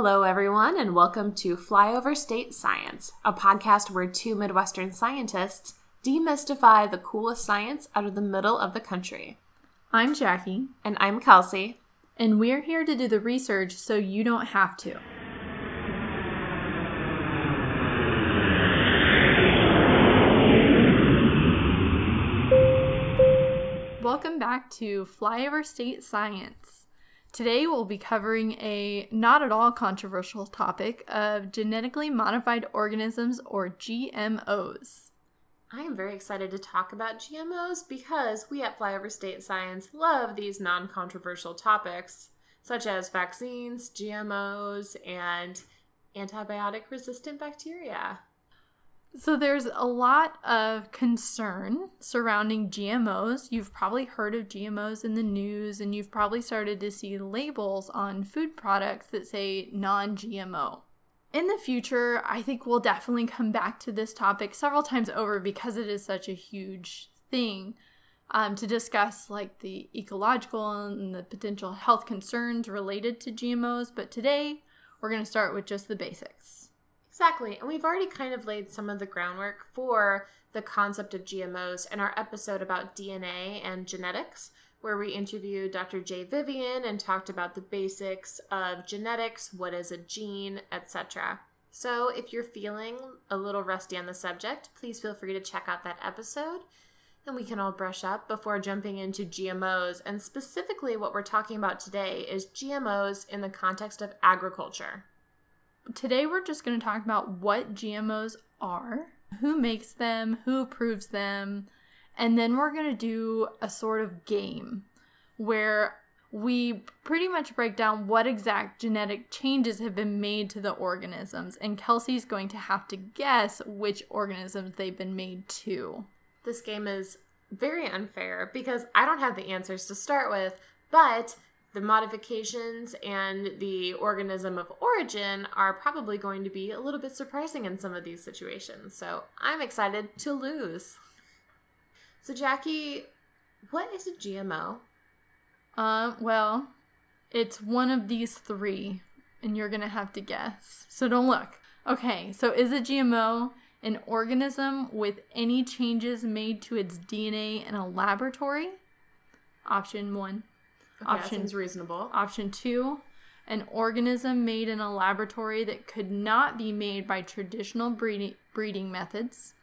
Hello, everyone, and welcome to Flyover State Science, a podcast where two Midwestern scientists demystify the coolest science out of the middle of the country. I'm Jackie, And I'm Kelsey. and we're here to do the research so you don't have to. Welcome back to Flyover State Science. Today we'll be covering a not at all controversial topic of genetically modified organisms or GMOs. I am very excited to talk about GMOs because we at Flyover State Science love these non controversial topics, such as vaccines, GMOs, and antibiotic resistant bacteria. So there's a lot of concern surrounding GMOs. You've probably heard of GMOs in the news and you've probably started to see labels on food products that say non-GMO. In the future, I think we'll definitely come back to this topic several times over because it is such a huge thing um, to discuss, like the ecological and the potential health concerns related to GMOs. But today, we're going to start with just the basics. Exactly. And we've already kind of laid some of the groundwork for the concept of GMOs in our episode about DNA and genetics, where we interviewed Dr. Jay Vivian and talked about the basics of genetics, what is a gene, etc. So if you're feeling a little rusty on the subject, please feel free to check out that episode and we can all brush up before jumping into GMOs. And specifically, what we're talking about today is GMOs in the context of agriculture. Today, we're just going to talk about what GMOs are, who makes them, who approves them, and then we're going to do a sort of game where we pretty much break down what exact genetic changes have been made to the organisms, and Kelsey's going to have to guess which organisms they've been made to. This game is very unfair because I don't have the answers to start with, but the modifications and the organism of origin are probably going to be a little bit surprising in some of these situations. So I'm excited to lose. So, Jackie, what is a GMO? Uh, well, it's one of these three, and you're gonna have to guess. So don't look. Okay, so is a GMO an organism with any changes made to its DNA in a laboratory? Option one. Okay, Option- seems reasonable. Option two, an organism made in a laboratory that could not be made by traditional breeding, breeding methods.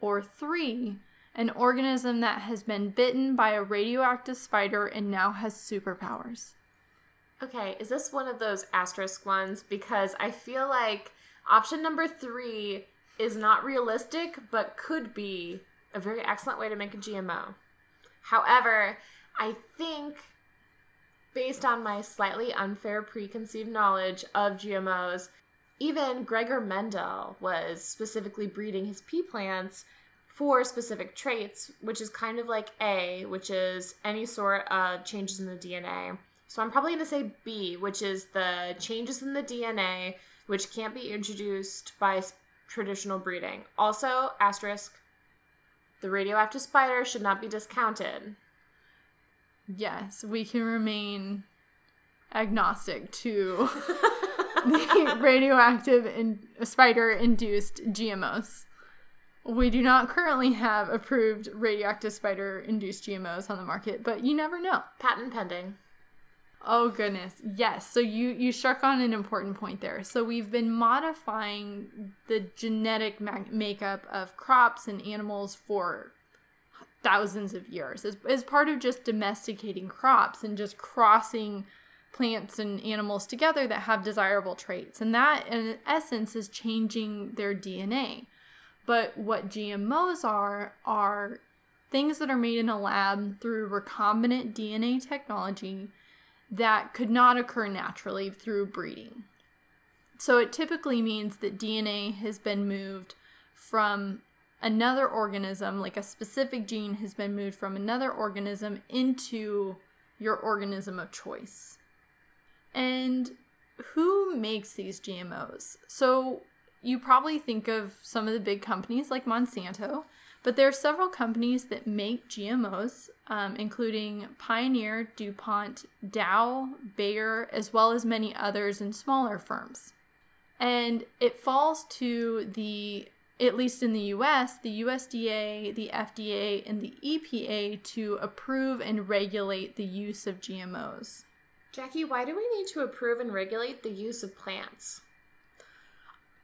Or three, an organism that has been bitten by a radioactive spider and now has superpowers. Okay, is this one of those asterisk ones? Because I feel like option number three is not realistic, but could be a very excellent way to make a GMO. However, I think based on my slightly unfair preconceived knowledge of GMOs, even Gregor Mendel was specifically breeding his pea plants for specific traits, which is kind of like A, which is any sort of changes in the DNA. So I'm probably going to say B, which is the changes in the DNA, which can't be introduced by traditional breeding. Also, asterisk, the radioactive spider should not be discounted. Yes, we can remain agnostic to the radioactive and spider induced GMOs. We do not currently have approved radioactive spider induced GMOs on the market, but you never know. Patent pending. Oh goodness. Yes. So you you struck on an important point there. So we've been modifying the genetic ma- makeup of crops and animals for thousands of years as, as part of just domesticating crops and just crossing plants and animals together that have desirable traits. And that in essence is changing their DNA. But what GMOs are are things that are made in a lab through recombinant DNA technology that could not occur naturally through breeding. So it typically means that DNA has been moved from another organism, like a specific gene has been moved from another organism into your organism of choice. And who makes these GMOs? So you probably think of some of the big companies like Monsanto, But there are several companies that make GMOs, um, including Pioneer, DuPont, Dow, Bayer, as well as many others and smaller firms. And it falls to the, at least in the US, the USDA, the FDA, and the EPA to approve and regulate the use of GMOs. Jackie, why do we need to approve and regulate the use of plants?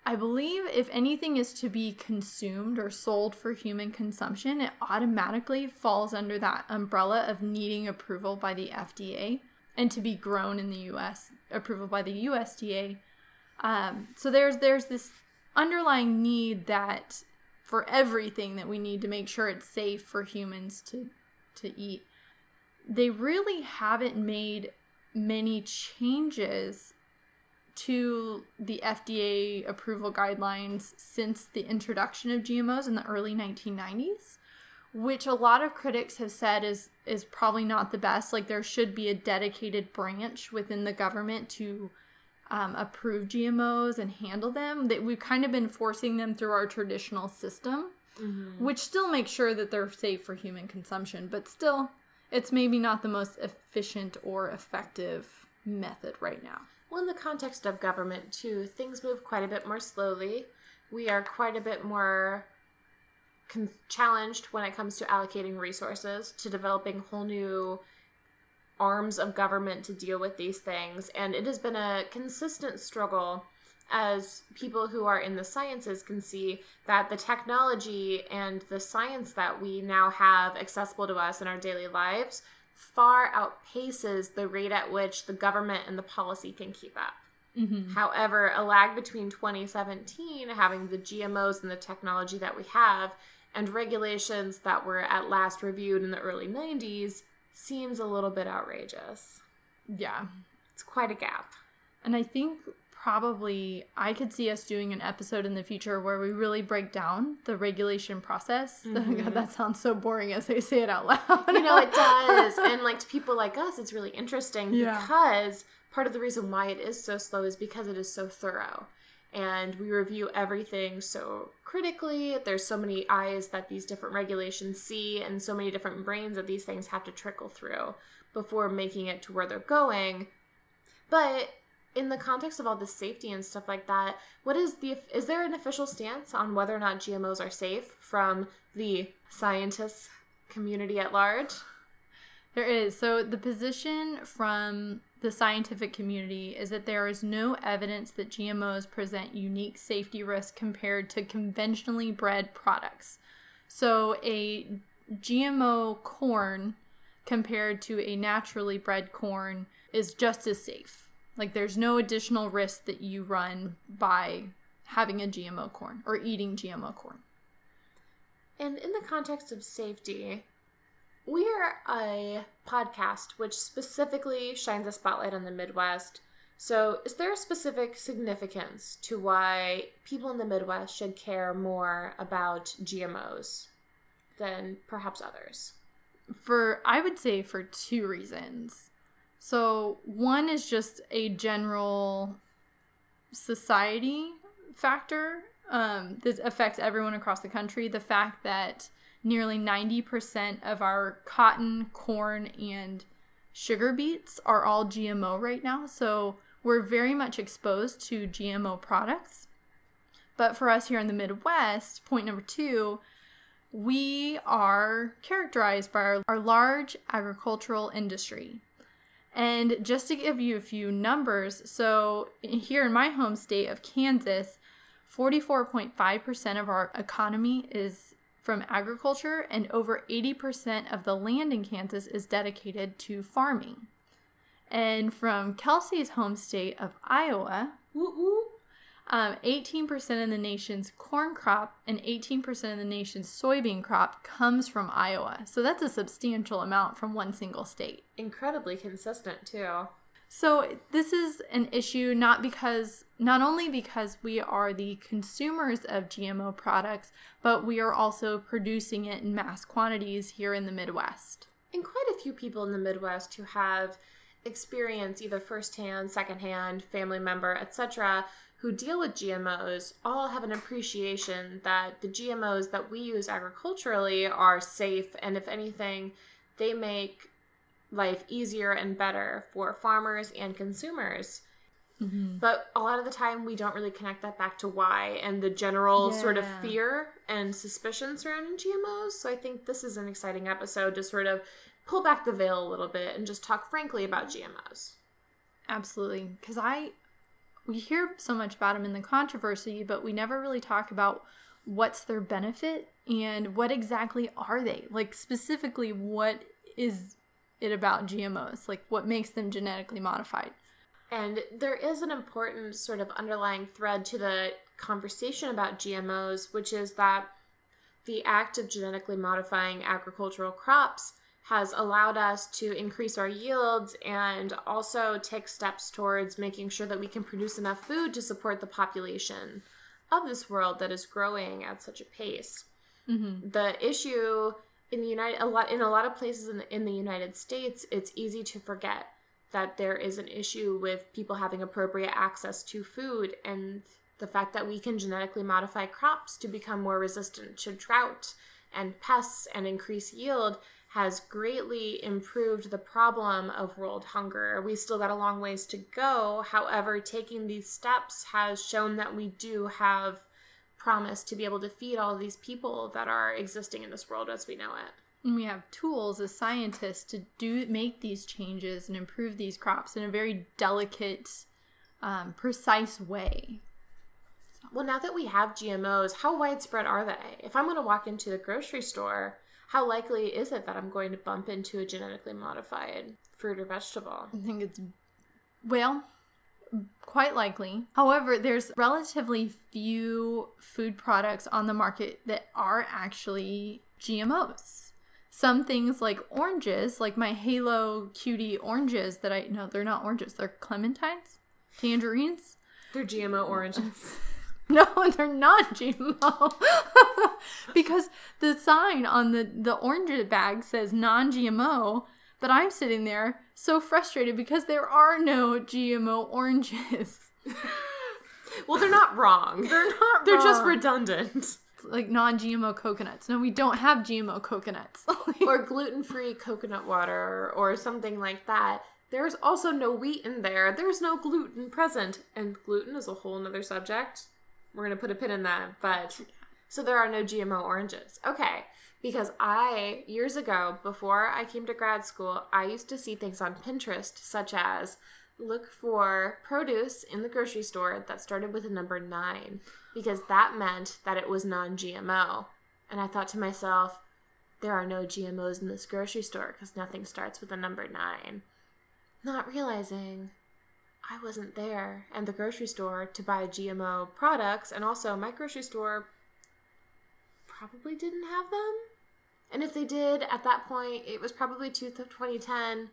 I believe if anything is to be consumed or sold for human consumption, it automatically falls under that umbrella of needing approval by the FDA and to be grown in the US, approval by the USDA. Um, so there's there's this underlying need that for everything that we need to make sure it's safe for humans to to eat. They really haven't made many changes to the FDA approval guidelines since the introduction of GMOs in the early 1990s, which a lot of critics have said is is probably not the best. Like there should be a dedicated branch within the government to um, approve GMOs and handle them. That we've kind of been forcing them through our traditional system, mm-hmm. which still makes sure that they're safe for human consumption, but still, it's maybe not the most efficient or effective method right now. Well, in the context of government, too, things move quite a bit more slowly. We are quite a bit more con- challenged when it comes to allocating resources, to developing whole new arms of government to deal with these things. And it has been a consistent struggle as people who are in the sciences can see that the technology and the science that we now have accessible to us in our daily lives far outpaces the rate at which the government and the policy can keep up. Mm-hmm. However, a lag between 2017, having the GMOs and the technology that we have, and regulations that were at last reviewed in the early 90s seems a little bit outrageous. Yeah. It's quite a gap. And I think probably I could see us doing an episode in the future where we really break down the regulation process. Mm-hmm. God, that sounds so boring as I say it out loud. you know, it does. And like to people like us, it's really interesting yeah. because part of the reason why it is so slow is because it is so thorough. And we review everything so critically. There's so many eyes that these different regulations see, and so many different brains that these things have to trickle through before making it to where they're going. But in the context of all the safety and stuff like that, what is the is there an official stance on whether or not GMOs are safe from the scientists community at large? There is. So the position from the scientific community is that there is no evidence that GMOs present unique safety risks compared to conventionally bred products. So a GMO corn compared to a naturally bred corn is just as safe. Like there's no additional risk that you run by having a GMO corn or eating GMO corn. And in the context of safety, we are a podcast which specifically shines a spotlight on the Midwest. So, is there a specific significance to why people in the Midwest should care more about GMOs than perhaps others? For, I would say, for two reasons. So, one is just a general society factor um, that affects everyone across the country. The fact that nearly 90% of our cotton, corn, and sugar beets are all GMO right now. So, we're very much exposed to GMO products. But for us here in the Midwest, point number two, we are characterized by our, our large agricultural industry. And just to give you a few numbers, so here in my home state of Kansas, 44.5% of our economy is from agriculture, and over 80% of the land in Kansas is dedicated to farming. And from Kelsey's home state of Iowa, um, 18% of the nation's corn crop and 18% of the nation's soybean crop comes from Iowa. So that's a substantial amount from one single state. Incredibly consistent, too. So this is an issue not because not only because we are the consumers of GMO products, but we are also producing it in mass quantities here in the Midwest. And quite a few people in the Midwest who have experience either firsthand, secondhand, family member, etc., who deal with GMOs all have an appreciation that the GMOs that we use agriculturally are safe, and if anything, they make life easier and better for farmers and consumers. Mm-hmm. But a lot of the time, we don't really connect that back to why and the general sort of fear and suspicion surrounding GMOs. So I think this is an exciting episode to sort of pull back the veil a little bit and just talk frankly about GMOs. Absolutely. Because I, we hear so much about them in the controversy, but we never really talk about what's their benefit and what exactly are they. Like, specifically, what is it about GMOs? Like, what makes them genetically modified? And there is an important sort of underlying thread to the conversation about GMOs, which is that the act of genetically modifying agricultural crops has allowed us to increase our yields and also take steps towards making sure that we can produce enough food to support the population of this world that is growing at such a pace. Mm-hmm. The issue in the United a lot in a lot of places in the, in the United States, it's easy to forget that there is an issue with people having appropriate access to food and the fact that we can genetically modify crops to become more resistant to drought and pests and increase yield has greatly improved the problem of world hunger. We still got a long ways to go. However, taking these steps has shown that we do have promise to be able to feed all of these people that are existing in this world as we know it. And we have tools as scientists to do make these changes and improve these crops in a very delicate, um, precise way. Well, now that we have GMOs, how widespread are they? If I'm going to walk into the grocery store, how likely is it that I'm going to bump into a genetically modified fruit or vegetable? I think it's, well, quite likely. However, there's relatively few food products on the market that are actually GMOs. Some things like oranges, like my Halo Cutie oranges that I no, they're not oranges, they're clementines, tangerines. They're GMO oranges. No, they're not GMO. because the sign on the, the orange bag says non GMO, but I'm sitting there so frustrated because there are no GMO oranges. well, they're not wrong. They're not They're just redundant. like non GMO coconuts. No, we don't have GMO coconuts. or gluten free coconut water or something like that. There's also no wheat in there. There's no gluten present. And gluten is a whole nother subject. We're going to put a pin in that. But so there are no GMO oranges. Okay. Because I, years ago, before I came to grad school, I used to see things on Pinterest such as look for produce in the grocery store that started with a number nine because that meant that it was non GMO. And I thought to myself, there are no GMOs in this grocery store because nothing starts with a number nine. Not realizing I wasn't there and the grocery store to buy GMO products, and also my grocery store probably didn't have them. And if they did, at that point, it was probably two- 2010.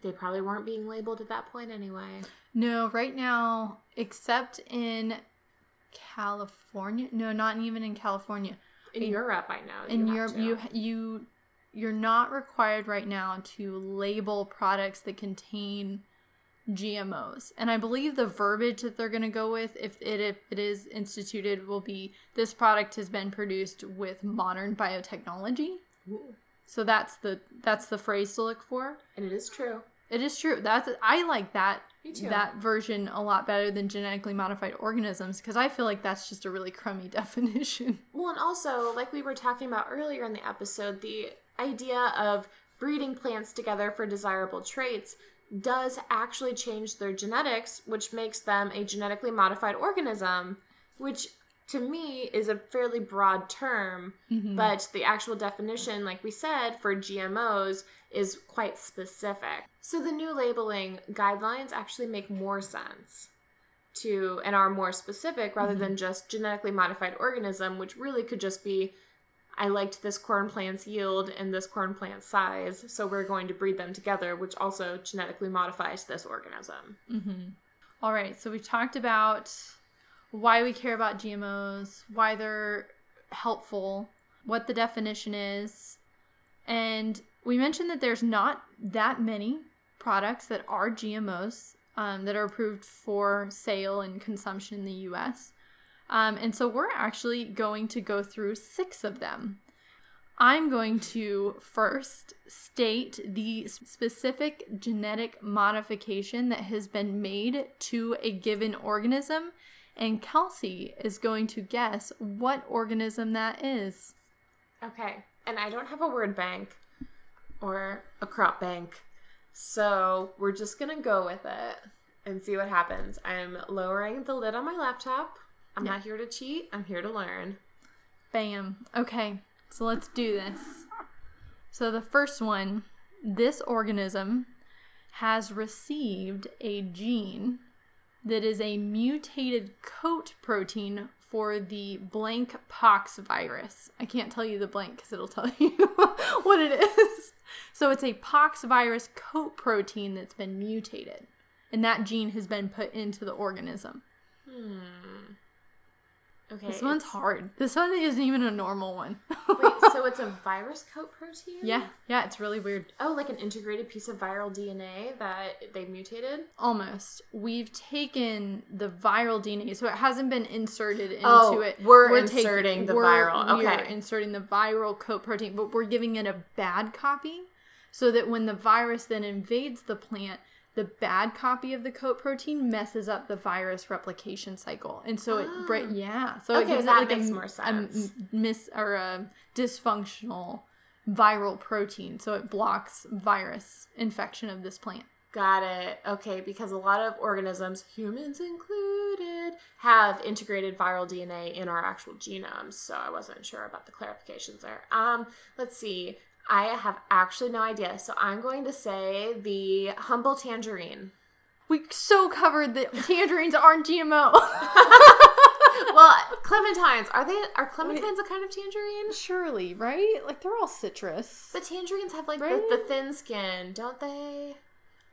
They probably weren't being labeled at that point anyway. no, right now, except in California. No, not even in California. In Europe, I know. in you Europe you you you're not required right now to label products that contain GMOs. And I believe the verbiage that they're going to go with if it if it is instituted will be this product has been produced with modern biotechnology. Ooh. So that's the that's the phrase to look for. And it is true. It is true. That's I like that that version a lot better than genetically modified organisms because I feel like that's just a really crummy definition. Well, and also, like we were talking about earlier in the episode, the idea of breeding plants together for desirable traits does actually change their genetics, which makes them a genetically modified organism, which to me is a fairly broad term, mm-hmm. but the actual definition, like we said, for GMOs is quite specific. So the new labeling guidelines actually make more sense to and are more specific rather mm-hmm. than just genetically modified organism, which really could just be I liked this corn plant's yield and this corn plant's size, so we're going to breed them together, which also genetically modifies this organism. All right, so we've talked about why we care about GMOs, why they're helpful, what the definition is, and we mentioned that there's not that many products that are GMOs um, that are approved for sale and consumption in the US. Um, and so we're actually going to go through six of them. I'm going to first state the specific genetic modification that has been made to a given organism, and Kelsey is going to guess what organism that is. Okay. And I don't have a word bank or a crop bank. So we're just to go with it and see what happens. I'm lowering the lid on my laptop. I'm Yeah. not here to cheat, I'm here to learn. Bam. Okay, so let's do this. So the first one this organism has received a gene that is a mutated coat protein for the blank pox virus. I can't tell you the blank because it'll tell you what it is. So it's a pox virus coat protein that's been mutated, and that gene has been put into the organism. Hmm. Okay. This one's hard. This one isn't even a normal one. Wait, so it's a virus coat protein? yeah, yeah, it's really weird. Oh, like an integrated piece of viral DNA that they've mutated? Almost. We've taken the viral DNA, so it hasn't been inserted into Oh, it. we're taking- inserting the we're- viral, we are inserting the viral coat protein, but we're giving it a bad copy, so that when the virus then invades the plant, the bad copy of the coat protein messes up the virus replication cycle, and so it bre- yeah, so it Ah. Gives that it like makes a, more a sense. m- mis or a dysfunctional viral protein, so it blocks virus infection of this plant. Got it. Okay, because a lot of organisms, humans included, have integrated viral DNA in our actual genomes, so I wasn't sure about the clarifications there. Um, let's see. I have actually no idea, so I'm going to say the humble tangerine. We so covered that tangerines aren't GMO. Well, clementines are they? Are clementines a kind of tangerine? Surely, right? Like they're all citrus. But tangerines have like Right? the, the thin skin, don't they?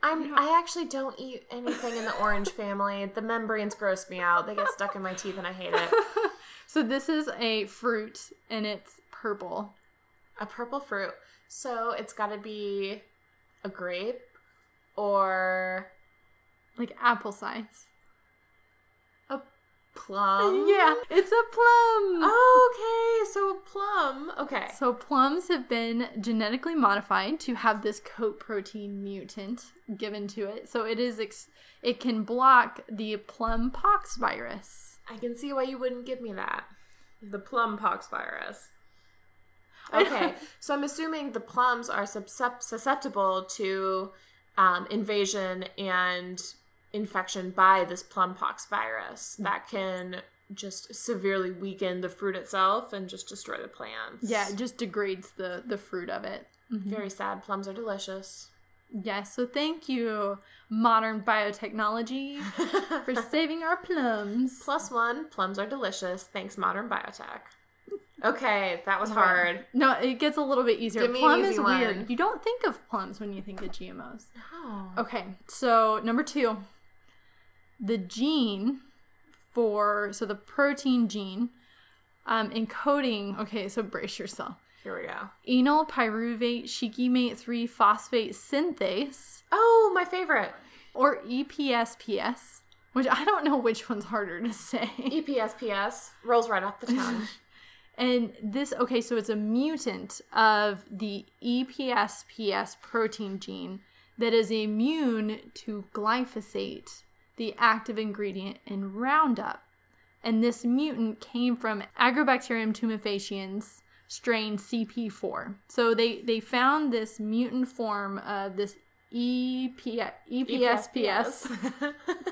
I'm. I actually don't eat anything in the orange family. The membranes gross me out. They get stuck in my teeth, and I hate it. So this is a fruit and it's purple. A purple fruit. So it's got to be a grape or Like apple size. a plum. yeah, it's a plum. Oh, okay, so a plum. Okay. So plums have been genetically modified to have this coat protein mutant given to it. So it is ex- it can block the plum pox virus. I can see why you wouldn't give me that. The plum pox virus. Okay, so I'm assuming the plums are susceptible to um, invasion and infection by this plum pox virus that can just severely weaken the fruit itself and just destroy the plants. Yeah, it just degrades the the fruit of it. Very sad. Plums are delicious. Yes, so thank you, modern biotechnology, for saving our plums. Plus one, plums are delicious. Thanks, modern biotech. Okay, that was hard. No, it gets a little bit easier. Give me an Plum easy is one. weird. You don't think of plums when you think of GMOs. Oh. Okay, so number two, the gene for so the protein gene um, encoding. Okay, so brace yourself. Here we go. Enol pyruvate shikimate three phosphate synthase Oh, my favorite. or EPSPS, which I don't know which one's harder to say. EPSPS rolls right off the tongue. And this, okay, so it's a mutant of the EPSPS protein gene that is immune to glyphosate, the active ingredient in Roundup. And this mutant came from Agrobacterium tumefaciens strain CP4. So they, they found this mutant form of this EP, EPSPS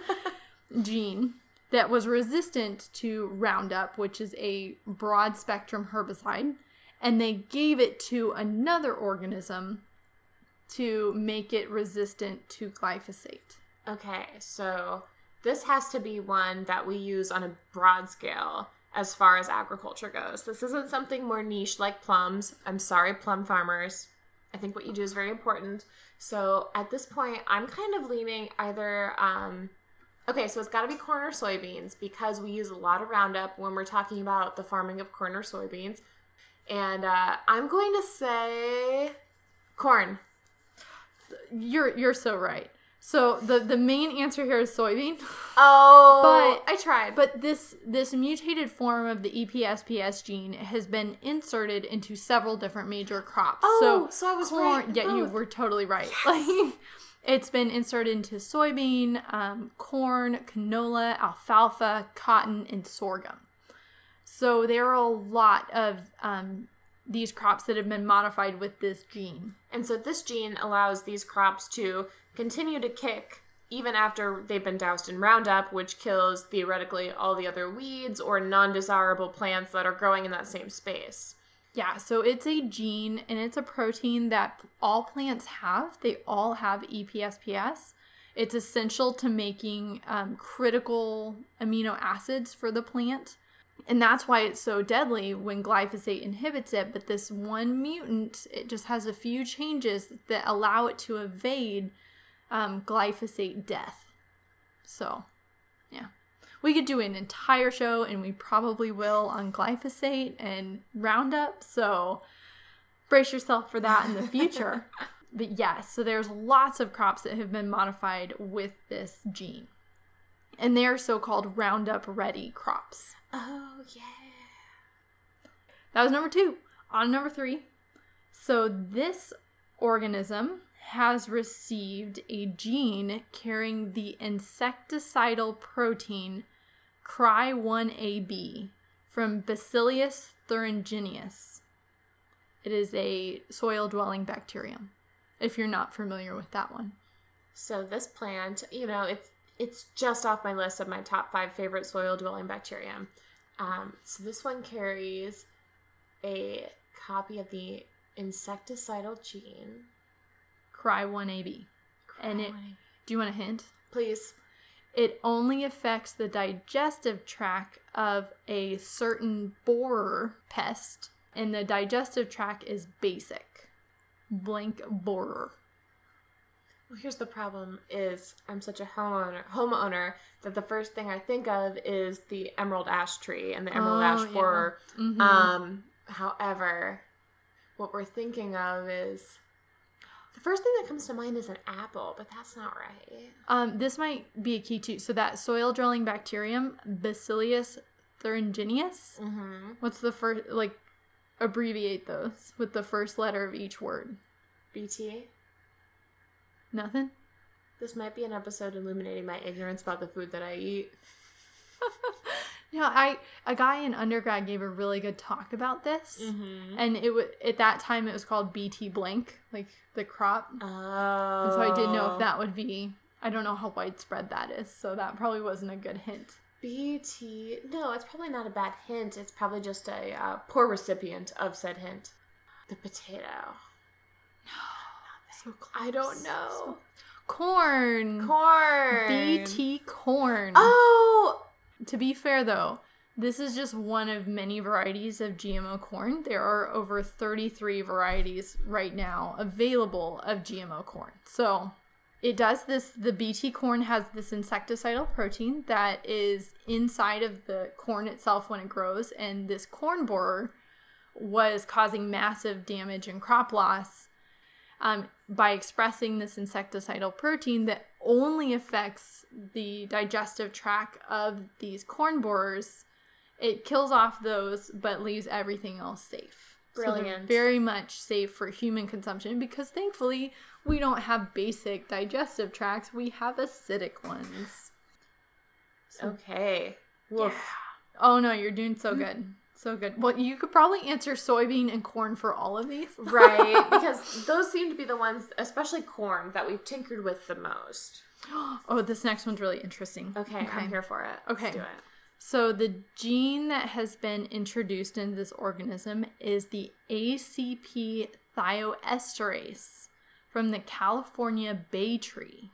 gene that was resistant to Roundup, which is a broad spectrum herbicide, and they gave it to another organism to make it resistant to glyphosate. Okay, so this has to be one that we use on a broad scale as far as agriculture goes. This isn't something more niche like plums. I'm sorry, plum farmers. I think what you do is very important. So at this point, I'm kind of leaning either. Um, okay, so it's got to be corn or soybeans because we use a lot of Roundup when we're talking about the farming of corn or soybeans. And uh, I'm going to say corn. You're you're so right. So the the main answer here is soybean. Oh, But- I tried. But this this mutated form of the EPSPS gene has been inserted into several different major crops. Oh, so so I was corn, right. Yeah, you were totally right. Like it's been inserted into soybean, um, corn, canola, alfalfa, cotton, and sorghum. So there are a lot of um, these crops that have been modified with this gene. And so this gene allows these crops to continue to kick even after they've been doused in Roundup, which kills theoretically all the other weeds or non desirable plants that are growing in that same space. Yeah, so it's a gene and it's a protein that all plants have. They all have EPSPS. It's essential to making um, critical amino acids for the plant. And that's why it's so deadly when glyphosate inhibits it. But this one mutant, it just has a few changes that allow it to evade um, glyphosate death. So, yeah. We could do an entire show, and we probably will, on glyphosate and Roundup. So brace yourself for that in the future. but yes, so there's lots of crops that have been modified with this gene. And they're so called Roundup ready crops. Oh, yeah. That was number two. On number three. So this organism has received a gene carrying the insecticidal protein Cry1AB from Bacillus thuringiensis. It is a soil dwelling bacterium, if you're not familiar with that one. So this plant, you know, it's it's just off my list of my top five favorite soil dwelling bacterium. Um, so this one carries a copy of the insecticidal gene. Cry1AB. And it, do you want a hint? please. It only affects the digestive tract of a certain borer pest, and the digestive tract is basic. Blank borer. Well, here's the problem: is I'm such a homeowner, homeowner that the first thing I think of is the emerald ash tree and the emerald Oh, ash yeah. borer. Mhm. Um, however, what we're thinking of is the first thing that comes to mind is an apple, but that's not right. Um, this might be a key too. So that soil dwelling bacterium, Bacillus thuringiensis. Mm-hmm. What's the first? Like, abbreviate those with the first letter of each word. BT. Nothing. This might be an episode illuminating my ignorance about the food that I eat. Yeah, I a guy in undergrad gave a really good talk about this. Mm-hmm. and it was at that time it was called BT blank, like the crop. Oh. And so I didn't know if that would be. I don't know how widespread that is, so that probably wasn't a good hint. BT. No, it's probably not a bad hint. It's probably just a uh, poor recipient of said hint. The potato. No, so I don't know. Corn. Corn. BT corn. Oh. To be fair though, this is just one of many varieties of GMO corn. There are over 33 varieties right now available of GMO corn. So it does this the bt corn has this insecticidal protein that is inside of the corn itself when it grows and this corn borer was causing massive damage and crop loss um, by expressing this insecticidal protein that only affects the digestive tract of these corn borers it kills off those but leaves everything else safe So Brilliant. very much safe for human consumption because thankfully we don't have basic digestive tracts we have acidic ones Okay. Woof. oh no you're doing so hmm. good so good well you could probably answer soybean and corn for all of these Right, because those seem to be the ones, especially corn, that we've tinkered with the most. oh this next one's really interesting Okay, I'm here for it. Okay. Let's do it. So the gene that has been introduced into this organism is the ACP thioesterase from the California bay tree.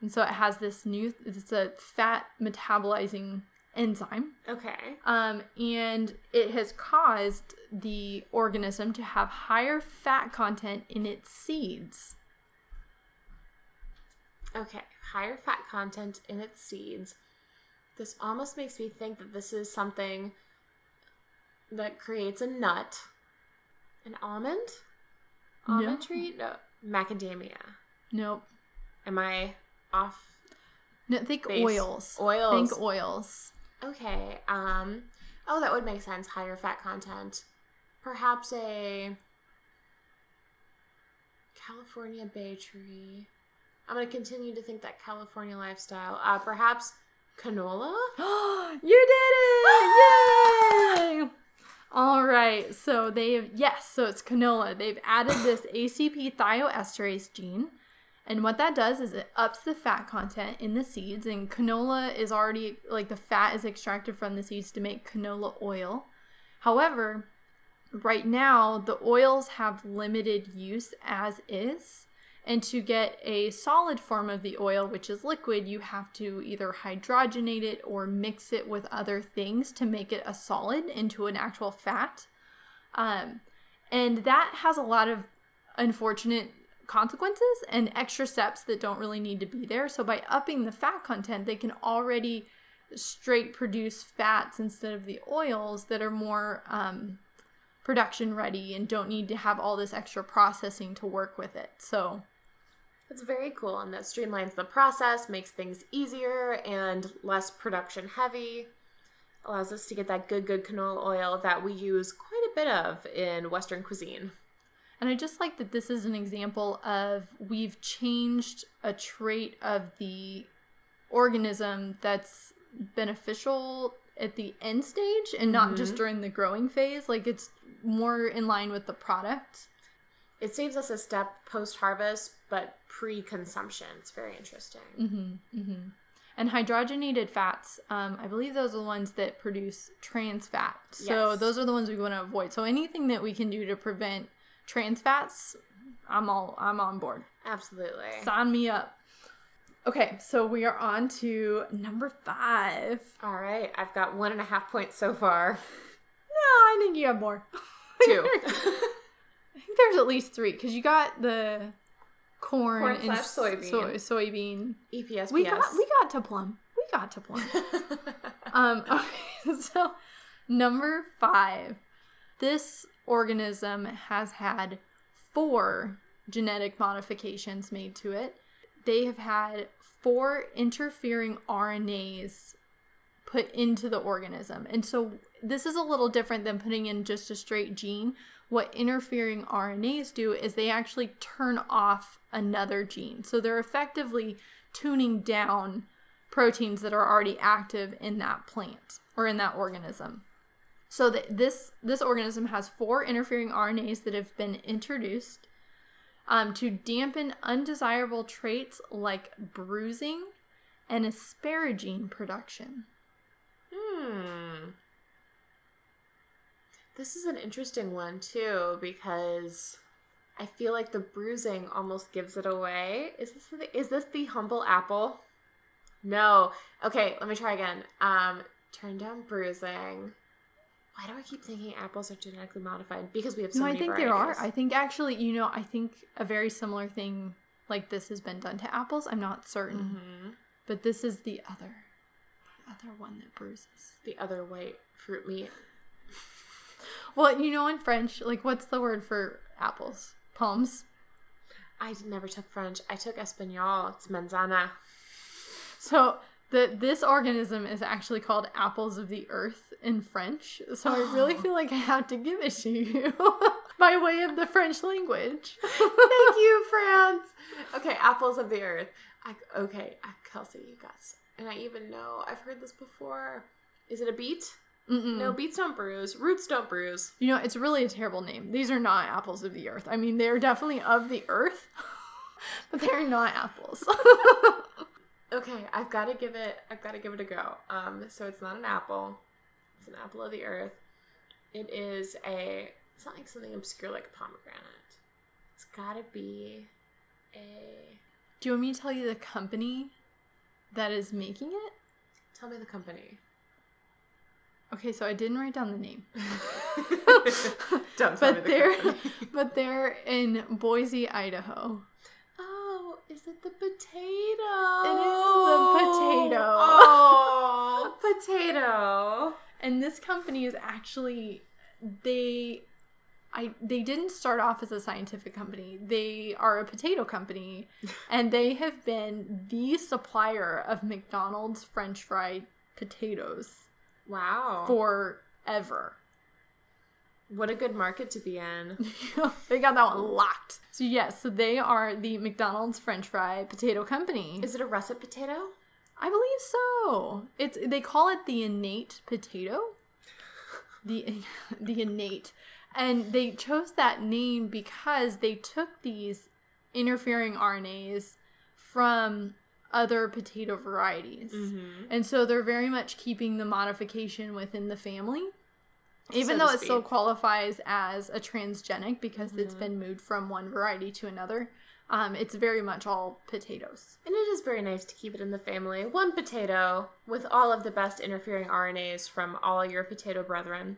And so it has this new it's a fat metabolizing enzyme. Okay. Um, and it has caused the organism to have higher fat content in its seeds. Okay. Higher fat content in its seeds. This almost makes me think that this is something that creates a nut. An almond? Almond No. tree? No. Macadamia. Nope. Am I off No, think base? oils. Oils. Think oils. Okay. Um. Oh, that would make sense. Higher fat content. Perhaps a California bay tree. I'm gonna continue to think that California lifestyle. Uh, perhaps canola. you did it! Yay! All right, so they've yes, so it's canola. They've added this ACP thioesterase gene, and what that does is it ups the fat content in the seeds. And canola is already like the fat is extracted from the seeds to make canola oil. However, right now the oils have limited use as is. And to get a solid form of the oil, which is liquid, you have to either hydrogenate it or mix it with other things to make it a solid into an actual fat. Um, and that has a lot of unfortunate consequences and extra steps that don't really need to be there. So by upping the fat content, they can already straight produce fats instead of the oils that are more um, production ready and don't need to have all this extra processing to work with it. So It's very cool, and that streamlines the process, makes things easier and less production heavy. Allows us to get that good, good canola oil that we use quite a bit of in Western cuisine. And I just like that this is an example of we've changed a trait of the organism that's beneficial at the end stage and not just during the growing phase. Like it's more in line with the product. It saves us a step post harvest, but pre consumption. It's very interesting. Mm-hmm. And hydrogenated fats, um, I believe those are the ones that produce trans fat. So Yes. those are the ones we want to avoid. So anything that we can do to prevent trans fats, I'm all I'm on board. Absolutely. Sign me up. Okay, so we are on to number five. All right, I've got one and a half points so far. No, I think you have more. Two. I think there's at least three because you got the corn, Corn and soybean. soy- soybean. EPSPS. We got we got to plum. We got to plum. um. Okay, so number five, this organism has had four genetic modifications made to it. They have had four interfering RNAs put into the organism. And so this is a little different than putting in just a straight gene. What interfering RNAs do is they actually turn off another gene. So they're effectively tuning down proteins that are already active in that plant or in that organism. So this this organism has four interfering RNAs that have been introduced um, to dampen undesirable traits like bruising and asparagine production. Hmm. This is an interesting one too because I feel like the bruising almost gives it away. Is this the, is this the humble apple? No. Okay, let me try again. Um, turn down bruising. Why do I keep thinking apples are genetically modified? Because we have so no, I think there are. I think actually, you know, I think a very similar thing like this has been done to apples. I'm not certain, Mhm. but this is the other, the other one that bruises. The other white fruit meat. Well, you know, in French, like what's the word for apples? Pommes. I never took French. I took Espanol. It's manzana. So the this organism is actually called apples of the earth in French. So I really oh. feel like I have to give it to you by way of the French language. Thank you, France. Okay, apples of the earth. I, okay, Kelsey, you got. And I even know I've heard this before. Is it a beet? Mm-mm. No, beets don't bruise. Roots don't bruise. You know, it's really a terrible name. These are not apples of the earth. I mean, they're definitely of the earth, but they're not apples. Okay, I've got to give it. I've got to give it a go. Um, so it's not an apple. It's an apple of the earth. It is a. It's not like something obscure like a pomegranate. It's got to be a. Do you want me to tell you the company that is making it? Tell me the company. Okay, so I didn't write down the name. Don't tell but me the they're company. but they're in Boise, Idaho. Is it the potato? It is the potato. Oh, potato. And this company is actually they I they didn't start off as a scientific company. They are a potato company and they have been the supplier of McDonald's french fried potatoes Wow. forever. What a good market to be in. they got that one locked. So yes, so they are the McDonald's french fry potato company. Is it a russet potato? I believe so. It's they call it the innate potato. The the innate. And they chose that name because they took these interfering RNAs from other potato varieties. Mm-hmm. And so they're very much keeping the modification within the family. Even So though it still qualifies as a transgenic because it's Mm-hmm. been moved from one variety to another, um, it's very much all potatoes. And it is very nice to keep it in the family. One potato with all of the best interfering RNAs from all your potato brethren.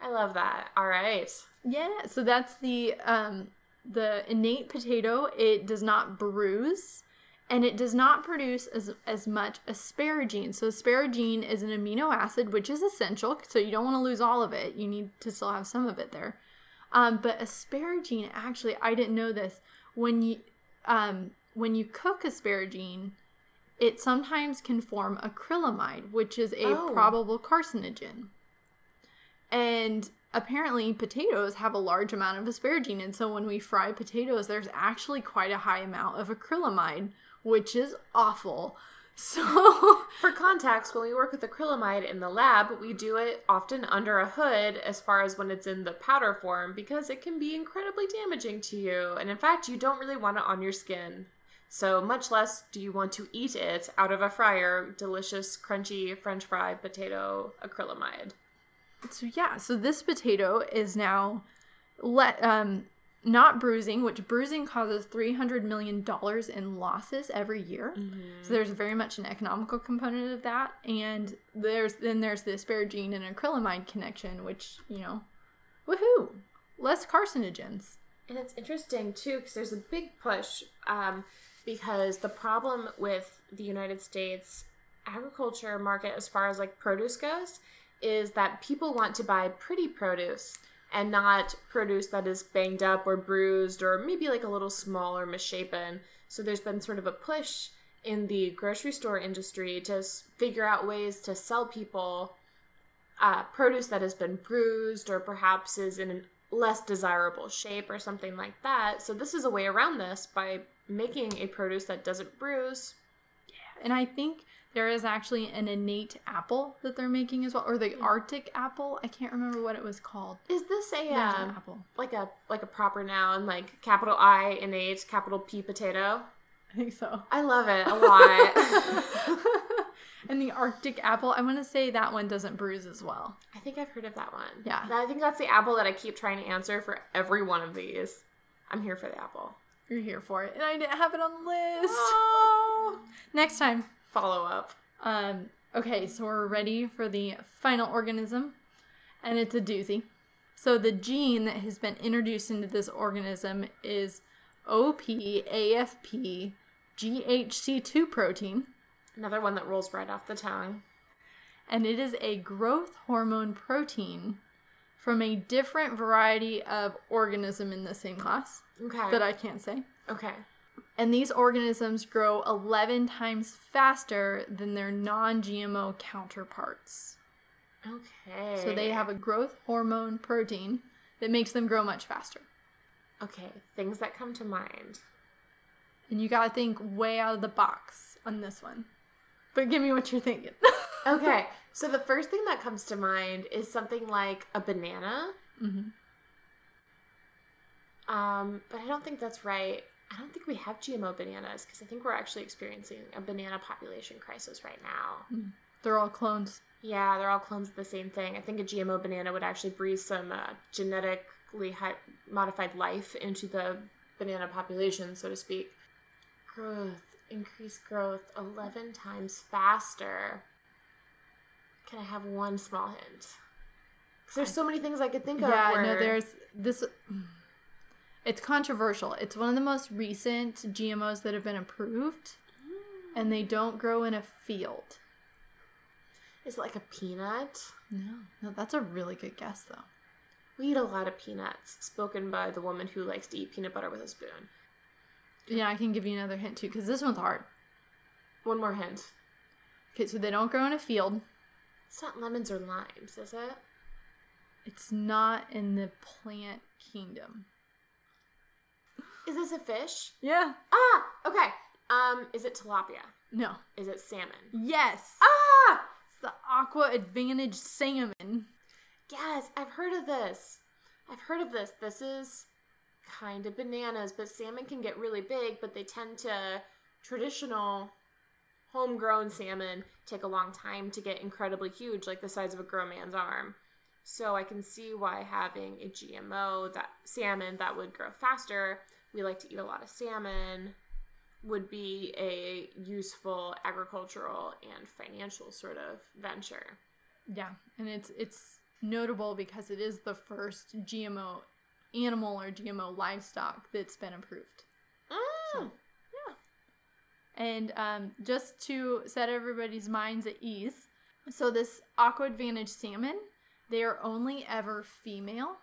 I love that. All right. Yeah, so that's the um the innate potato. It does not bruise and it does not produce as as much asparagine. So asparagine is an amino acid which is essential, so you don't want to lose all of it. You need to still have some of it there. Um, but asparagine actually I didn't know this when you um when you cook asparagine it sometimes can form acrylamide, which is a Oh. probable carcinogen. And apparently, potatoes have a large amount of asparagine. And so, when we fry potatoes, there's actually quite a high amount of acrylamide, which is awful. So, For context, when we work with acrylamide in the lab, we do it often under a hood as far as when it's in the powder form because it can be incredibly damaging to you. And in fact, you don't really want it on your skin. So, much less do you want to eat it out of a fryer, delicious, crunchy french fry potato acrylamide. so yeah, so this potato is now let um not bruising, which bruising causes three hundred million dollars in losses every year. So there's very much an economical component of that, and there's then there's the asparagine and acrylamide connection, which you know, woohoo, less carcinogens. And it's interesting too because there's a big push um, because the problem with the United States agriculture market, as far as like produce goes, is that people want to buy pretty produce and not produce that is banged up or bruised or maybe like a little small or misshapen. So there's been sort of a push in the grocery store industry to figure out ways to sell people uh, produce that has been bruised or perhaps is in a less desirable shape or something like that. So this is a way around this by making a produce that doesn't bruise. Yeah, And I think there is actually an innate apple that they're making as well, or the Arctic apple. I can't remember what it was called. Is this a um, apple. like a like a proper noun, like capital I innate, capital P potato? I think so. I love it a lot. and the Arctic apple, I want to say that one doesn't bruise as well. I think I've heard of that one. Yeah. I think that's the apple that I keep trying to answer for every one of these. I'm here for the apple. You're here for it, and I didn't have it on the list. Oh. Next time. Follow up. Um, okay, so we're ready for the final organism, and it's a doozy. So the gene that has been introduced into this organism is OPAFP GHC2 protein, Another one that rolls right off the tongue. and it is a growth hormone protein from a different variety of organism in the same class Okay. that I can't say. okay. And these organisms grow 11 times faster than their non GMO counterparts. Okay. So they have a growth hormone protein that makes them grow much faster. Okay, things that come to mind. And you gotta think way out of the box on this one. But give me what you're thinking. Okay, so the first thing that comes to mind is something like a banana. Mhm. Um, but I don't think that's right. I don't think we have GMO bananas because I think we're actually experiencing a banana population crisis right now. They're all clones. Yeah, they're all clones of the same thing. I think a GMO banana would actually breathe some uh, genetically modified life into the banana population, so to speak. Growth, increased growth, 11 times faster. Can I have one small hint? Because there's so many things I could think of. Yeah, where... no, there's this. It's controversial. It's one of the most recent GMOs that have been approved, and they don't grow in a field. Is it like a peanut? No, no, that's a really good guess though. We eat a lot of peanuts, spoken by the woman who likes to eat peanut butter with a spoon. Yeah, I can give you another hint too, because this one's hard. One more hint. Okay, so they don't grow in a field. It's not lemons or limes, is it? It's not in the plant kingdom. Is this a fish? Yeah. Ah, okay. Um, is it tilapia? No. Is it salmon? Yes. Ah, It's the AquAdvantage salmon. yes, I've heard of this. I've heard of this. This is kind of bananas, but salmon can get really big, but they tend to traditional homegrown salmon take a long time to get incredibly huge, like the size of a grown man's arm. So I can see why having a GMO that salmon that would grow faster, we like to eat a lot of salmon, would be a useful agricultural and financial sort of venture. Yeah, and it's it's notable because it is the first GMO animal or GMO livestock that's been approved. Mm. And um, just to set everybody's minds at ease, so this AquAdvantage salmon, they are only ever female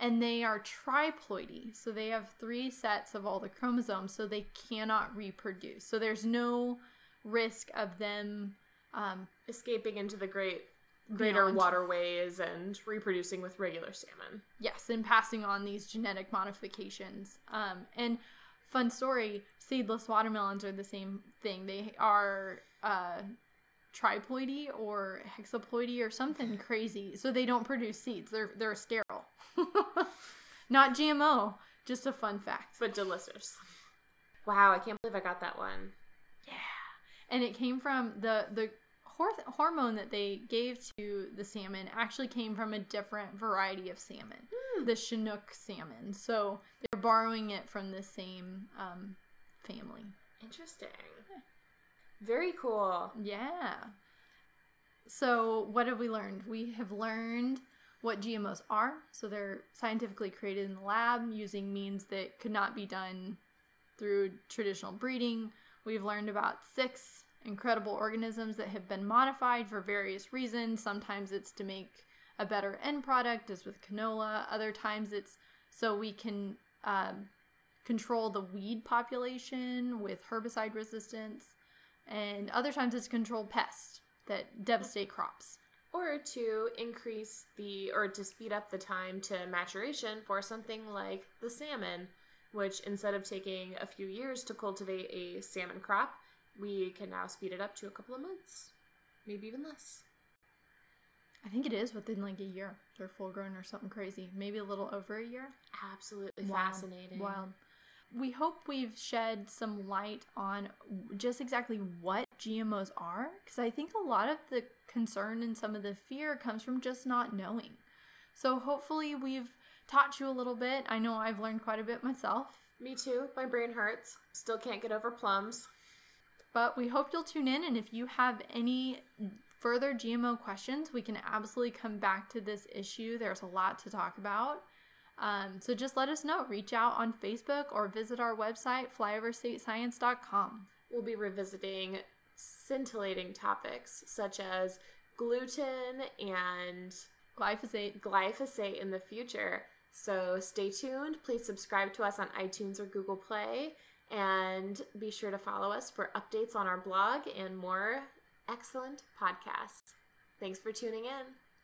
and they are triploidy. So they have three sets of all the chromosomes, so they cannot reproduce. So there's no risk of them. Um, Escaping into the great greater Beyond. waterways and reproducing with regular salmon. Yes, and passing on these genetic modifications. Um, and fun story: seedless watermelons are the same thing. They are uh, triploidy or hexaploidy or something crazy. So they don't produce seeds. They're they're sterile. Not GMO. Just a fun fact. But delicious. Wow, I can't believe I got that one. Yeah. And it came from the the hor- hormone that they gave to the salmon actually came from a different variety of salmon the chinook salmon so they're borrowing it from the same um, family Interesting. Very cool. yeah so what have we learned we have learned what gmos are so they're scientifically created in the lab using means that could not be done through traditional breeding. We've learned about six incredible organisms that have been modified for various reasons. Sometimes it's to make a better end product, as with canola. Other times it's so we can um, control the weed population with herbicide resistance. And other times it's control pests that devastate crops. Or to increase the, or to speed up the time to maturation for something like the salmon, which instead of taking a few years to cultivate a salmon crop, we can now speed it up to a couple of months, maybe even less. I think it is within like a year. They're full grown or something crazy. Maybe a little over a year. Absolutely Wild, fascinating. Wild. We hope we've shed some light on just exactly what GMOs are, because I think a lot of the concern and some of the fear comes from just not knowing. So hopefully we've taught you a little bit. I know I've learned quite a bit myself, Me too. My brain hurts. Still can't get over plums. but we hope you'll tune in. And if you have any further GMO questions, we can absolutely come back to this issue. There's a lot to talk about. Um, so just let us know. Reach out on Facebook or visit our website, flyoverstatescience.com. We'll be revisiting scintillating topics such as gluten and Glyphosate. glyphosate in the future. So stay tuned. Please subscribe to us on iTunes or Google Play. And be sure to follow us for updates on our blog and more excellent podcasts. Thanks for tuning in.